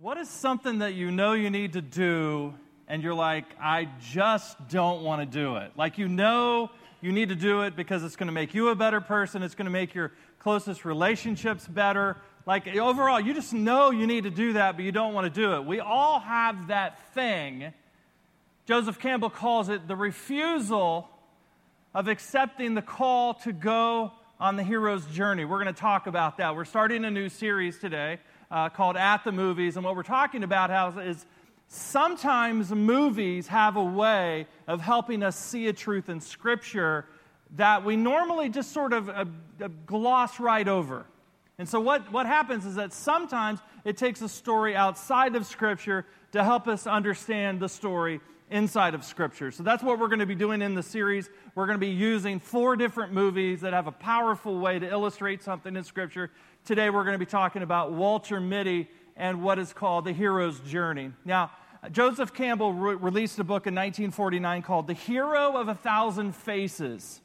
What is something that you know you need to do and you're like, I just don't want to do it? Like you know you need to do it because it's going to make you a better person, it's going to make your closest relationships better. Like overall, you just know you need to do that, but you don't want to do it. We all have that thing. Joseph Campbell calls it the refusal of accepting the call to go on the hero's journey. We're going to talk about that. We're starting a new series today uh, called At the Movies. And what we're talking about is sometimes movies have a way of helping us see a truth in Scripture that we normally just sort of uh, uh, gloss right over. And so, what, what happens is that sometimes it takes a story outside of Scripture to help us understand the story inside of Scripture. So, that's what we're going to be doing in the series. We're going to be using four different movies that have a powerful way to illustrate something in Scripture Today we're going to be talking about Walter Mitty and what is called the hero's journey. Now, Joseph Campbell re- released a book in 1949 called The Hero of a Thousand Faces.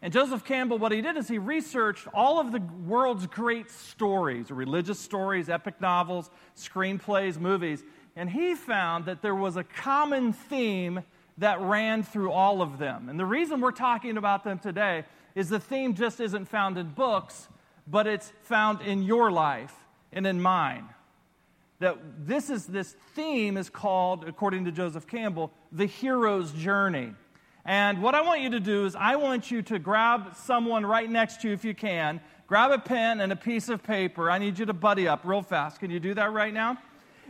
And Joseph Campbell, what he did is he researched all of the world's great stories, religious stories, epic novels, screenplays, movies, and he found that there was a common theme that ran through all of them. And the reason we're talking about them today is the theme just isn't found in books, but it's found in your life and in mine. That this is this theme is called, according to Joseph Campbell, the hero's journey. And what I want you to do is I want you to grab someone right next to you if you can. Grab a pen and a piece of paper. I need you to buddy up real fast. Can you do that right now?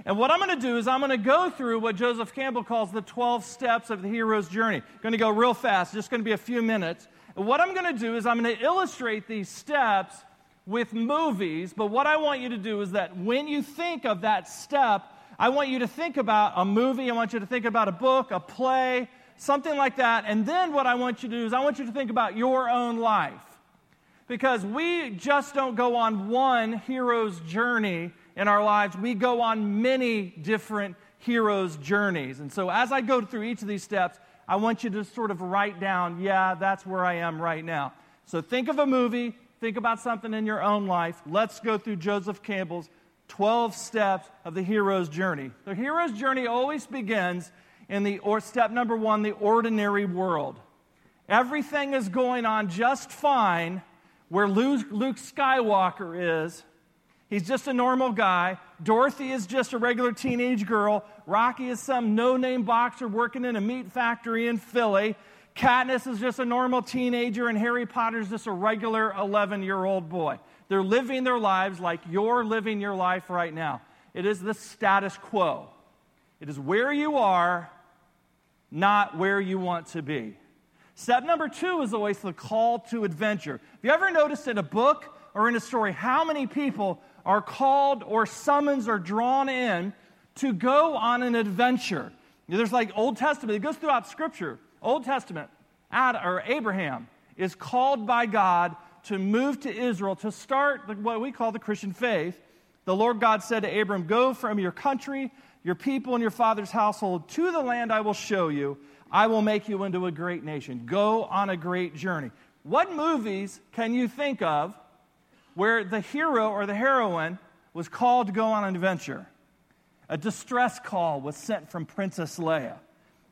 And what I'm going to do is I'm going to go through what Joseph Campbell calls the 12 steps of the hero's journey. I'm going to go real fast, just going to be a few minutes. And what I'm going to do is I'm going to illustrate these steps with movies, but what I want you to do is that when you think of that step, I want you to think about a movie, I want you to think about a book, a play, something like that. And then what I want you to do is I want you to think about your own life. Because we just don't go on one hero's journey in our lives, we go on many different heroes' journeys. And so as I go through each of these steps, I want you to sort of write down, yeah, that's where I am right now. So think of a movie, think about something in your own life, let's go through Joseph Campbell's 12 steps of the hero's journey. The hero's journey always begins in the or step number 1, the ordinary world. Everything is going on just fine where Luke, Luke Skywalker is. He's just a normal guy. Dorothy is just a regular teenage girl. Rocky is some no name boxer working in a meat factory in Philly. Katniss is just a normal teenager, and Harry Potter's just a regular 11 year old boy. They're living their lives like you're living your life right now. It is the status quo. It is where you are, not where you want to be. Step number two is always the call to adventure. Have you ever noticed in a book or in a story how many people are called or summoned or drawn in to go on an adventure? There's like Old Testament, it goes throughout Scripture. Old Testament, Ad, or Abraham is called by God to move to Israel to start what we call the Christian faith. The Lord God said to Abram, Go from your country, your people, and your father's household to the land I will show you. I will make you into a great nation. Go on a great journey. What movies can you think of where the hero or the heroine was called to go on an adventure? A distress call was sent from Princess Leia.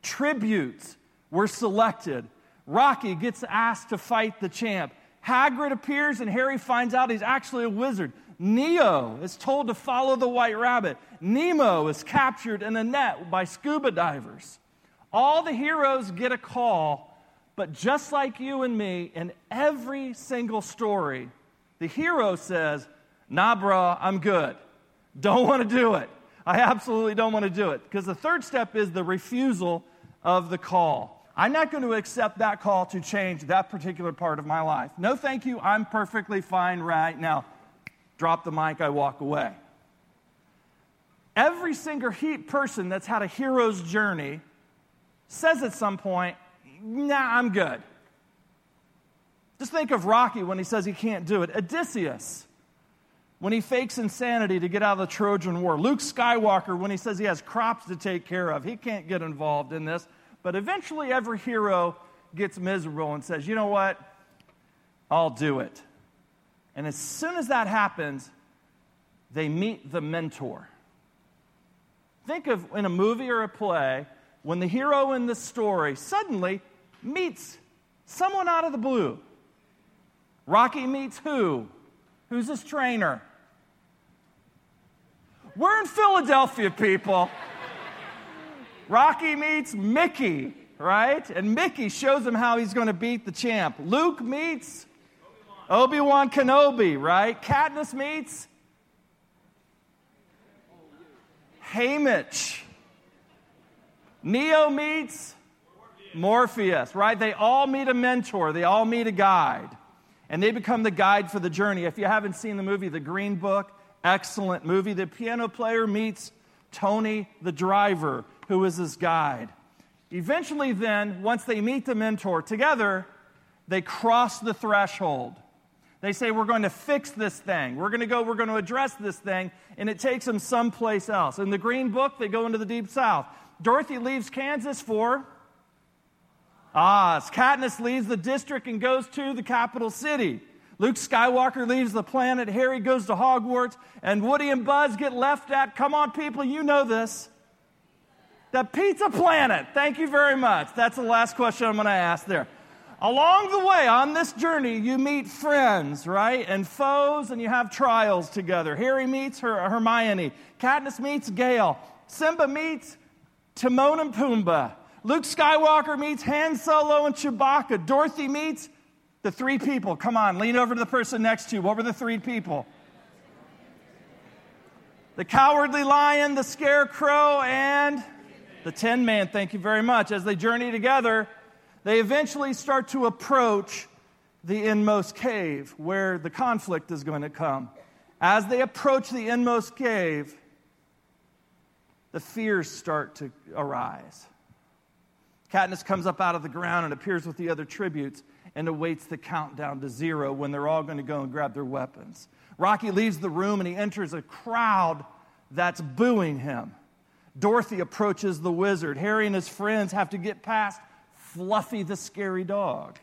Tributes were selected. Rocky gets asked to fight the champ. Hagrid appears and Harry finds out he's actually a wizard. Neo is told to follow the white rabbit. Nemo is captured in a net by scuba divers. All the heroes get a call, but just like you and me, in every single story, the hero says, Nah, bro, I'm good. Don't want to do it. I absolutely don't want to do it. Because the third step is the refusal of the call. I'm not going to accept that call to change that particular part of my life. No, thank you. I'm perfectly fine right now. Drop the mic, I walk away. Every single person that's had a hero's journey says at some point, nah, I'm good. Just think of Rocky when he says he can't do it. Odysseus, when he fakes insanity to get out of the Trojan War. Luke Skywalker, when he says he has crops to take care of. He can't get involved in this. But eventually, every hero gets miserable and says, you know what? I'll do it. And as soon as that happens, they meet the mentor. Think of in a movie or a play when the hero in the story suddenly meets someone out of the blue. Rocky meets who? Who's his trainer? We're in Philadelphia, people. Rocky meets Mickey, right? And Mickey shows him how he's going to beat the champ. Luke meets Obi Wan Kenobi, right? Katniss meets Haymitch. Neo meets Morpheus, right? They all meet a mentor, they all meet a guide, and they become the guide for the journey. If you haven't seen the movie The Green Book, excellent movie. The piano player meets Tony the driver, who is his guide. Eventually, then, once they meet the mentor together, they cross the threshold. They say, We're going to fix this thing. We're going to go, we're going to address this thing, and it takes them someplace else. In the Green Book, they go into the Deep South. Dorothy leaves Kansas for Oz. Katniss leaves the district and goes to the capital city. Luke Skywalker leaves the planet. Harry goes to Hogwarts. And Woody and Buzz get left at, come on, people, you know this. The Pizza Planet. Thank you very much. That's the last question I'm going to ask there. Along the way, on this journey, you meet friends, right? And foes, and you have trials together. Harry meets her, Hermione. Katniss meets Gale. Simba meets Timon and Pumbaa. Luke Skywalker meets Han Solo and Chewbacca. Dorothy meets the three people. Come on, lean over to the person next to you. What were the three people? The cowardly lion, the scarecrow, and the tin man. Thank you very much. As they journey together, they eventually start to approach the inmost cave where the conflict is going to come. As they approach the inmost cave, the fears start to arise. Katniss comes up out of the ground and appears with the other tributes and awaits the countdown to zero when they're all going to go and grab their weapons. Rocky leaves the room and he enters a crowd that's booing him. Dorothy approaches the wizard. Harry and his friends have to get past Fluffy the scary dog.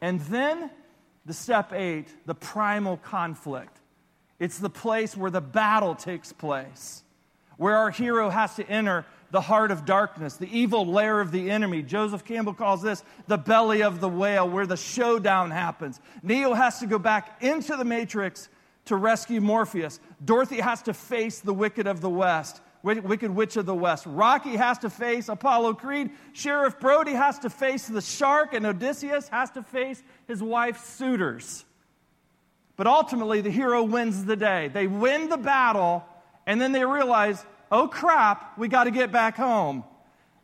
And then the step eight, the primal conflict. It's the place where the battle takes place, where our hero has to enter the heart of darkness, the evil lair of the enemy. Joseph Campbell calls this the belly of the whale, where the showdown happens. Neo has to go back into the matrix to rescue Morpheus. Dorothy has to face the wicked of the West. Wicked Witch of the West. Rocky has to face Apollo Creed. Sheriff Brody has to face the shark, and Odysseus has to face his wife's suitors. But ultimately, the hero wins the day. They win the battle, and then they realize oh crap, we got to get back home.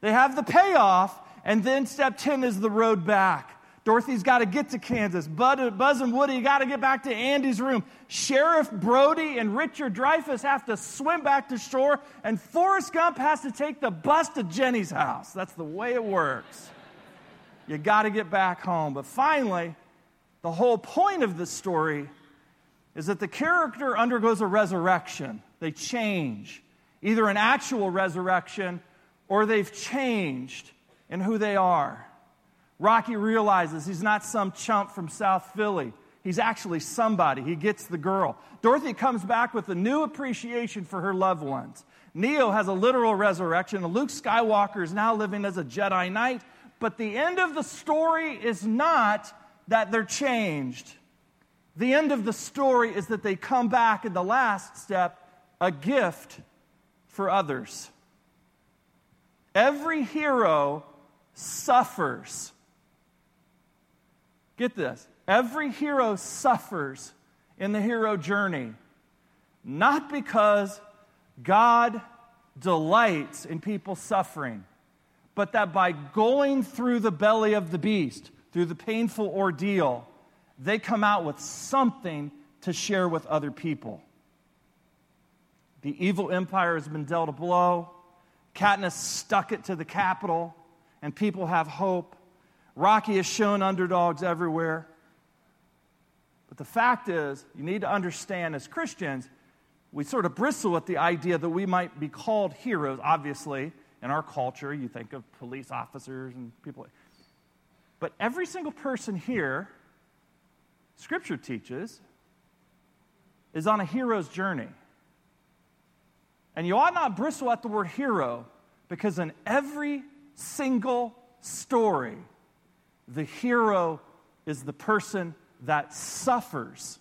They have the payoff, and then step 10 is the road back. Dorothy's got to get to Kansas. Bud, Buzz and Woody got to get back to Andy's room. Sheriff Brody and Richard Dreyfuss have to swim back to shore, and Forrest Gump has to take the bus to Jenny's house. That's the way it works. You got to get back home. But finally, the whole point of the story is that the character undergoes a resurrection. They change either an actual resurrection or they've changed in who they are. Rocky realizes he's not some chump from South Philly. He's actually somebody. He gets the girl. Dorothy comes back with a new appreciation for her loved ones. Neo has a literal resurrection, Luke Skywalker is now living as a Jedi Knight. But the end of the story is not that they're changed. The end of the story is that they come back in the last step, a gift for others. Every hero suffers. Get this. Every hero suffers in the hero journey, not because God delights in people suffering, but that by going through the belly of the beast, through the painful ordeal, they come out with something to share with other people. The evil empire has been dealt a blow. Katniss stuck it to the capital, and people have hope. Rocky has shown underdogs everywhere. But the fact is, you need to understand as Christians, we sort of bristle at the idea that we might be called heroes. Obviously, in our culture, you think of police officers and people. But every single person here, Scripture teaches, is on a hero's journey. And you ought not bristle at the word hero because in every single story, the hero is the person that suffers.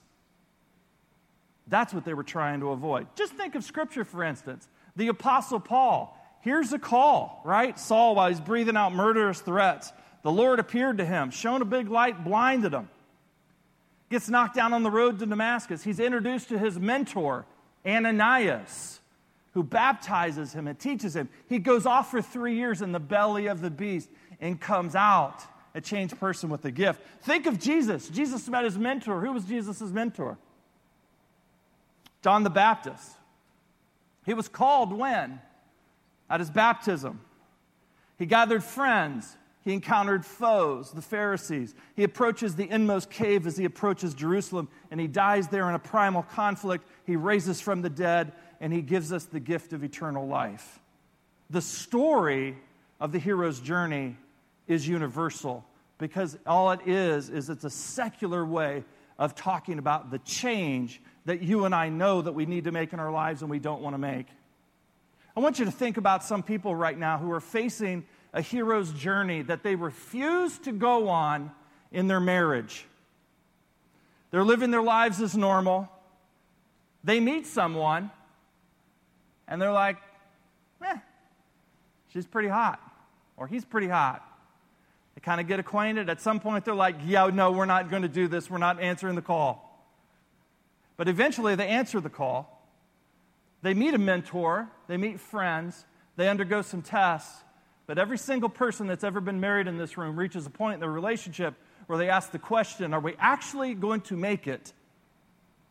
That's what they were trying to avoid. Just think of Scripture, for instance. The Apostle Paul, here's a call, right? Saul, while he's breathing out murderous threats, the Lord appeared to him, shone a big light, blinded him. Gets knocked down on the road to Damascus. He's introduced to his mentor, Ananias, who baptizes him and teaches him. He goes off for three years in the belly of the beast and comes out a changed person with a gift. Think of Jesus. Jesus met his mentor. Who was Jesus' mentor? John the Baptist. He was called when? At his baptism. He gathered friends. He encountered foes, the Pharisees. He approaches the inmost cave as he approaches Jerusalem, and he dies there in a primal conflict. He raises from the dead, and he gives us the gift of eternal life. The story of the hero's journey is universal because all it is is it's a secular way of talking about the change that you and I know that we need to make in our lives and we don't want to make. I want you to think about some people right now who are facing a hero's journey that they refuse to go on in their marriage. They're living their lives as normal. They meet someone and they're like, eh, she's pretty hot, or he's pretty hot. They kind of get acquainted. At some point, they're like, yeah, no, we're not going to do this. We're not answering the call. But eventually, they answer the call. They meet a mentor, they meet friends, they undergo some tests. But every single person that's ever been married in this room reaches a point in their relationship where they ask the question Are we actually going to make it?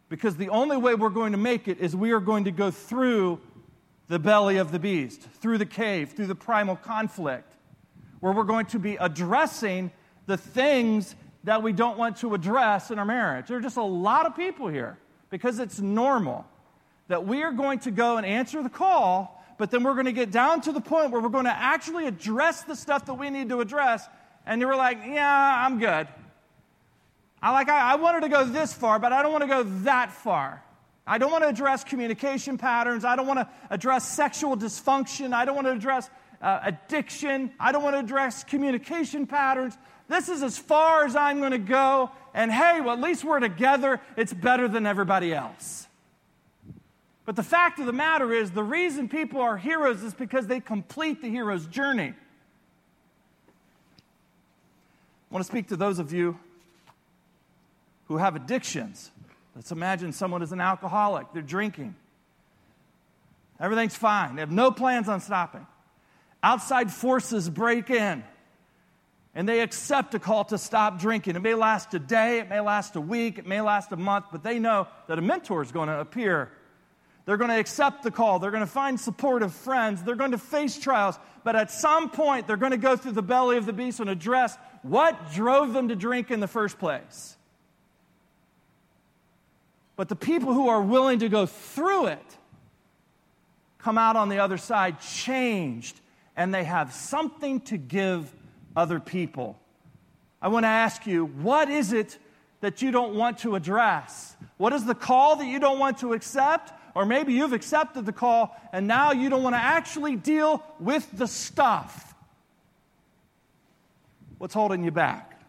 Because the only way we're going to make it is we are going to go through the belly of the beast, through the cave, through the primal conflict, where we're going to be addressing the things that we don't want to address in our marriage. There are just a lot of people here because it's normal that we are going to go and answer the call, but then we're going to get down to the point where we're going to actually address the stuff that we need to address. And you're like, yeah, I'm good. I like I, I wanted to go this far, but I don't want to go that far. I don't want to address communication patterns. I don't want to address sexual dysfunction. I don't want to address uh, addiction. I don't want to address communication patterns. This is as far as I'm going to go. And hey, well, at least we're together. It's better than everybody else. But the fact of the matter is, the reason people are heroes is because they complete the hero's journey. I want to speak to those of you who have addictions. Let's imagine someone is an alcoholic, they're drinking. Everything's fine, they have no plans on stopping. Outside forces break in and they accept a call to stop drinking. It may last a day, it may last a week, it may last a month, but they know that a mentor is going to appear. They're going to accept the call. They're going to find supportive friends. They're going to face trials. But at some point, they're going to go through the belly of the beast and address what drove them to drink in the first place. But the people who are willing to go through it come out on the other side changed, and they have something to give other people. I want to ask you, what is it that you don't want to address? What is the call that you don't want to accept? Or maybe you've accepted the call and now you don't want to actually deal with the stuff. What's holding you back?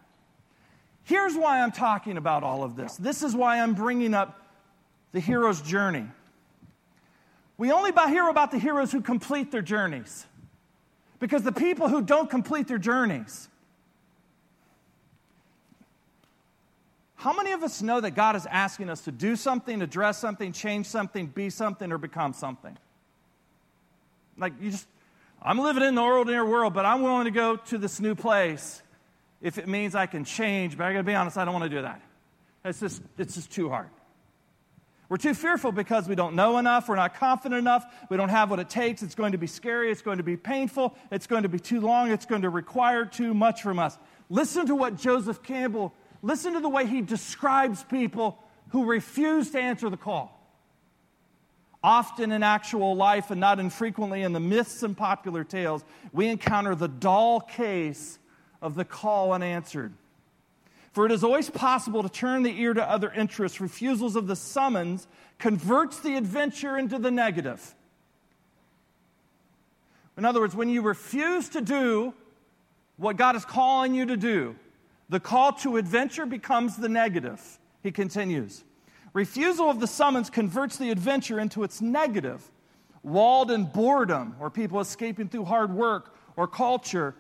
Here's why I'm talking about all of this. This is why I'm bringing up the hero's journey. We only hear about the heroes who complete their journeys. Because the people who don't complete their journeys, how many of us know that God is asking us to do something, address something, change something, be something, or become something? Like, you just, I'm living in the ordinary world, but I'm willing to go to this new place if it means I can change. But I gotta be honest, I don't wanna do that. It's just, it's just too hard. We're too fearful because we don't know enough, we're not confident enough, we don't have what it takes. It's going to be scary, it's going to be painful, it's going to be too long, it's going to require too much from us. Listen to what Joseph Campbell, listen to the way he describes people who refuse to answer the call. Often in actual life and not infrequently in the myths and popular tales, we encounter the dull case of the call unanswered. For it is always possible to turn the ear to other interests. Refusals of the summons converts the adventure into the negative. In other words, when you refuse to do what God is calling you to do, the call to adventure becomes the negative. He continues. Refusal of the summons converts the adventure into its negative. Walled in boredom, or people escaping through hard work or culture,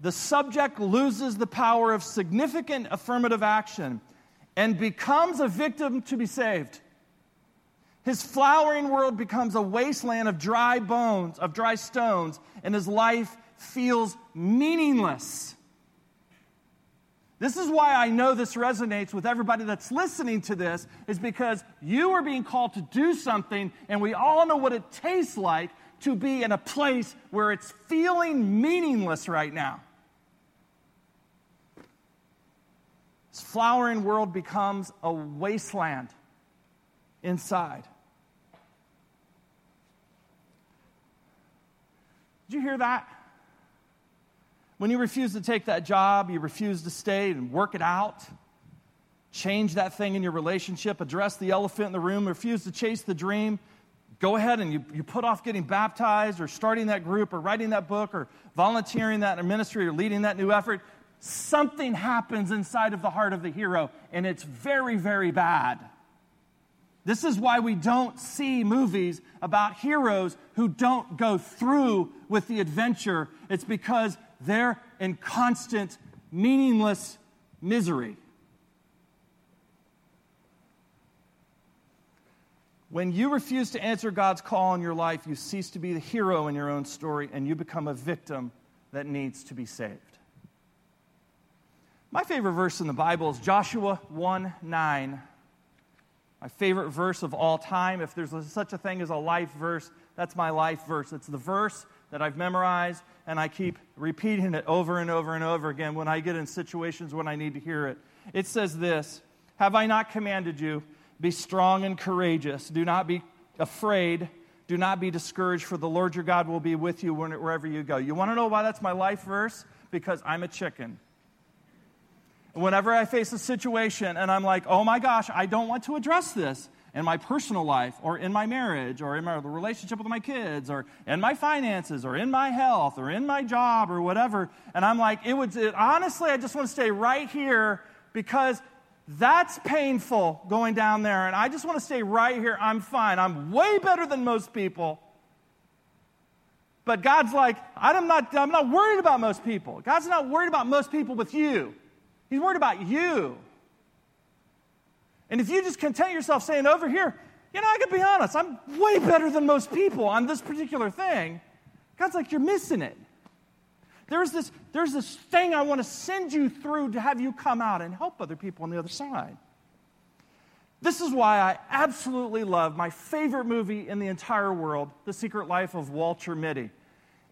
the subject loses the power of significant affirmative action and becomes a victim to be saved. His flowering world becomes a wasteland of dry bones, of dry stones, and his life feels meaningless. This is why I know this resonates with everybody that's listening to this, is because you are being called to do something, and we all know what it tastes like to be in a place where it's feeling meaningless right now. Flowering world becomes a wasteland inside. Did you hear that? When you refuse to take that job, you refuse to stay and work it out, change that thing in your relationship, address the elephant in the room, refuse to chase the dream, go ahead and you, you put off getting baptized or starting that group or writing that book or volunteering that ministry or leading that new effort, something happens inside of the heart of the hero, and it's very, very bad. This is why we don't see movies about heroes who don't go through with the adventure. It's because they're in constant, meaningless misery. When you refuse to answer God's call in your life, you cease to be the hero in your own story and you become a victim that needs to be saved. My favorite verse in the Bible is Joshua 1 9. My favorite verse of all time. If there's such a thing as a life verse, that's my life verse. It's the verse that I've memorized, and I keep repeating it over and over and over again when I get in situations when I need to hear it. It says this Have I not commanded you? Be strong and courageous. Do not be afraid. Do not be discouraged, for the Lord your God will be with you wherever you go. You want to know why that's my life verse? Because I'm a chicken whenever I face a situation and I'm like, oh my gosh, I don't want to address this in my personal life or in my marriage or in my relationship with my kids or in my finances or in my health or in my job or whatever. And I'm like, it would, it, honestly, I just want to stay right here because that's painful going down there. And I just want to stay right here. I'm fine. I'm way better than most people. But God's like, I'm not, I'm not worried about most people. God's not worried about most people with you. He's worried about you. And if you just content yourself saying, over here, you know, I can be honest, I'm way better than most people on this particular thing, God's like, you're missing it. There's this, there's this thing I want to send you through to have you come out and help other people on the other side. This is why I absolutely love my favorite movie in the entire world, The Secret Life of Walter Mitty.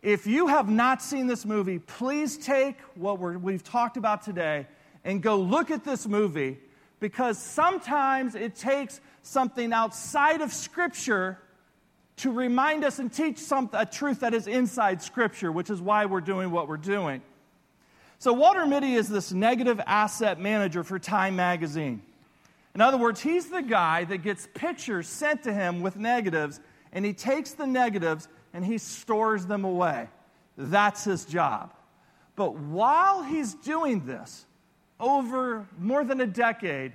If you have not seen this movie, please take what we have talked about today and go look at this movie because sometimes it takes something outside of Scripture to remind us and teach some, a truth that is inside Scripture, which is why we're doing what we're doing. So, Walter Mitty is this negative asset manager for Time magazine. In other words, he's the guy that gets pictures sent to him with negatives, and he takes the negatives and he stores them away. That's his job. But while he's doing this, over more than a decade,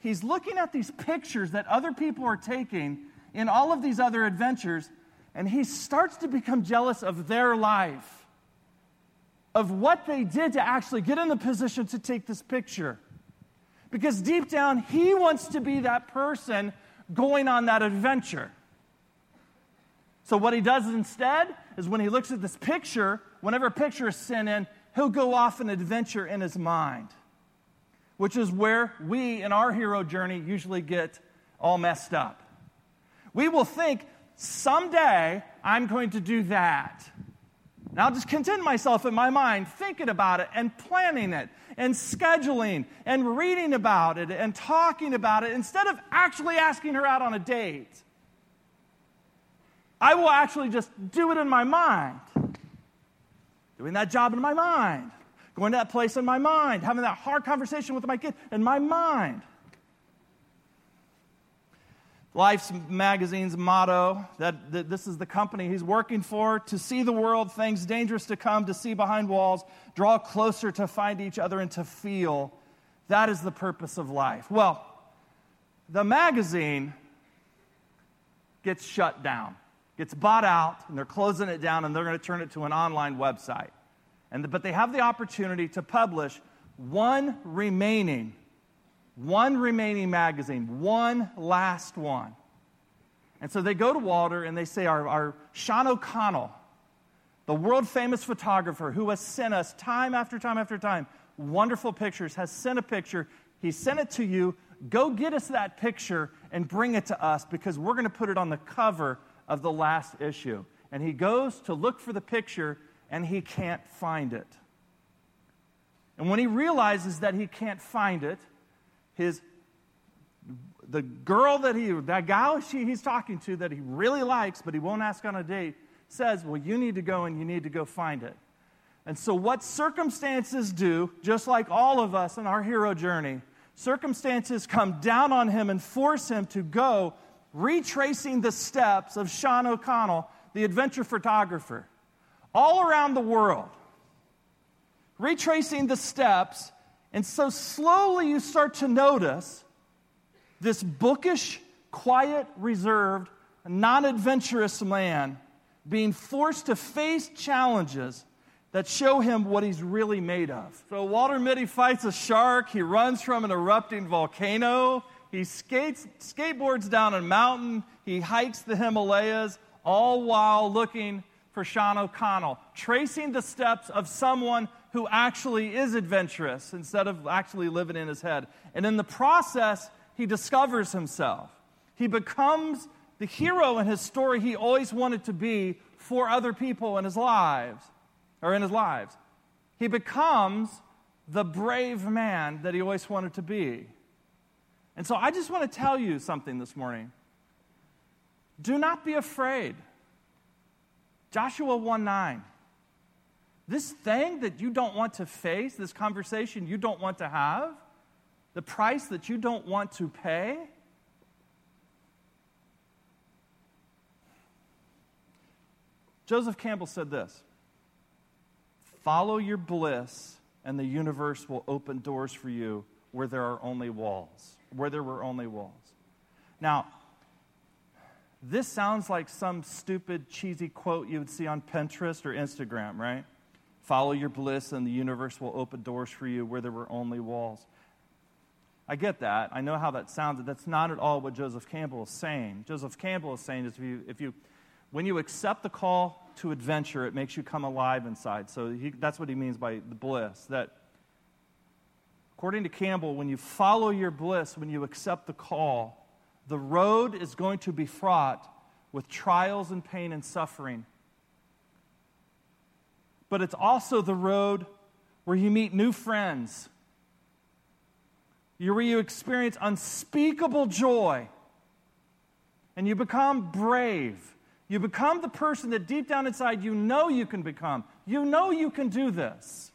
he's looking at these pictures that other people are taking in all of these other adventures, and he starts to become jealous of their life, of what they did to actually get in the position to take this picture. Because deep down, he wants to be that person going on that adventure. So, what he does instead is when he looks at this picture, whenever a picture is sent in, he'll go off an adventure in his mind which is where we in our hero journey usually get all messed up. We will think, someday I'm going to do that. And I'll just content myself in my mind thinking about it and planning it and scheduling and reading about it and talking about it instead of actually asking her out on a date. I will actually just do it in my mind, doing that job in my mind going to that place in my mind, having that hard conversation with my kid in my mind. Life's magazine's motto that, that, this is the company he's working for to see the world, things dangerous to come, to see behind walls, draw closer to find each other and to feel. That is the purpose of life. Well, the magazine gets shut down, gets bought out, and they're closing it down and they're going to turn it to an online website. And, but they have the opportunity to publish one remaining one remaining magazine, one last one. And so they go to Walter and they say, Our, our Sean O'Connell, the world famous photographer who has sent us time after time after time wonderful pictures, has sent a picture. He sent it to you. Go get us that picture and bring it to us because we're going to put it on the cover of the last issue. And he goes to look for the picture and he can't find it. And when he realizes that he can't find it, his the girl that he that gal she, he's talking to that he really likes but he won't ask on a date says well you need to go and you need to go find it and so what circumstances do just like all of us in our hero journey circumstances come down on him and force him to go retracing the steps of sean o'connell the adventure photographer all around the world. Retracing the steps and so slowly you start to notice this bookish, quiet, reserved, non adventurous man being forced to face challenges that show him what he's really made of. So Walter Mitty fights a shark, he runs from an erupting volcano, he skates, skateboards down a mountain, he hikes the Himalayas, all while looking for Sean O'Connell, tracing the steps of someone who actually is adventurous instead of actually living in his head. And in the process, he discovers himself. He becomes the hero in his story he always wanted to be for other people in his lives, or in his lives. He becomes the brave man that he always wanted to be. And so I just want to tell you something this morning. Do not be afraid. Joshua 1 9. This thing that you don't want to face, this conversation you don't want to have, the price that you don't want to pay, Joseph Campbell said this Follow your bliss, and the universe will open doors for you where there are only walls, where there were only walls. Now, this sounds like some stupid, cheesy quote you would see on Pinterest or Instagram, right? Follow your bliss, and the universe will open doors for you where there were only walls. I get that. I know how that sounds. That's not at all what Joseph Campbell is saying. Joseph Campbell is saying is if you, if you when you accept the call to adventure, it makes you come alive inside. So he, that's what he means by the bliss. That according to Campbell, when you follow your bliss, when you accept the call, the road is going to be fraught with trials and pain and suffering but it's also the road where you meet new friends, where you experience unspeakable joy, and you become brave. You become the person that deep down inside you know you can become. You know you can do this.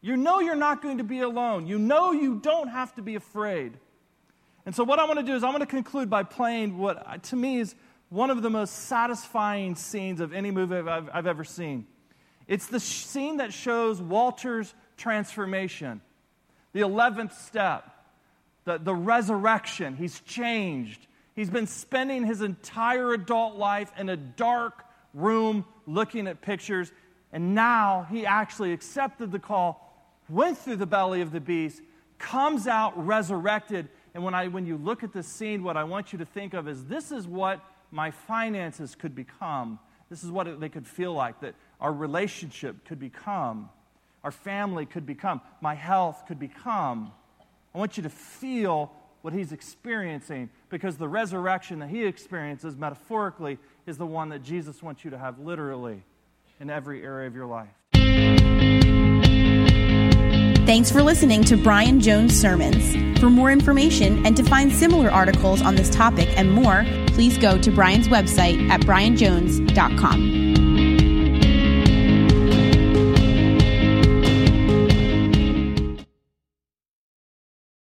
You know you're not going to be alone. You know you don't have to be afraid. And so, what I want to do is, I want to conclude by playing what to me is one of the most satisfying scenes of any movie I've, I've ever seen. It's the scene that shows Walter's transformation, the 11th step, the, the resurrection. He's changed. He's been spending his entire adult life in a dark room looking at pictures, and now he actually accepted the call, went through the belly of the beast, comes out resurrected. And when, I, when you look at this scene, what I want you to think of is this is what my finances could become. This is what it, they could feel like. That our relationship could become, our family could become, my health could become. I want you to feel what he's experiencing because the resurrection that he experiences metaphorically is the one that Jesus wants you to have literally in every area of your life. Thanks for listening to Brian Jones Sermons. For more information and to find similar articles on this topic and more, please go to Brian's website at brianjones.com.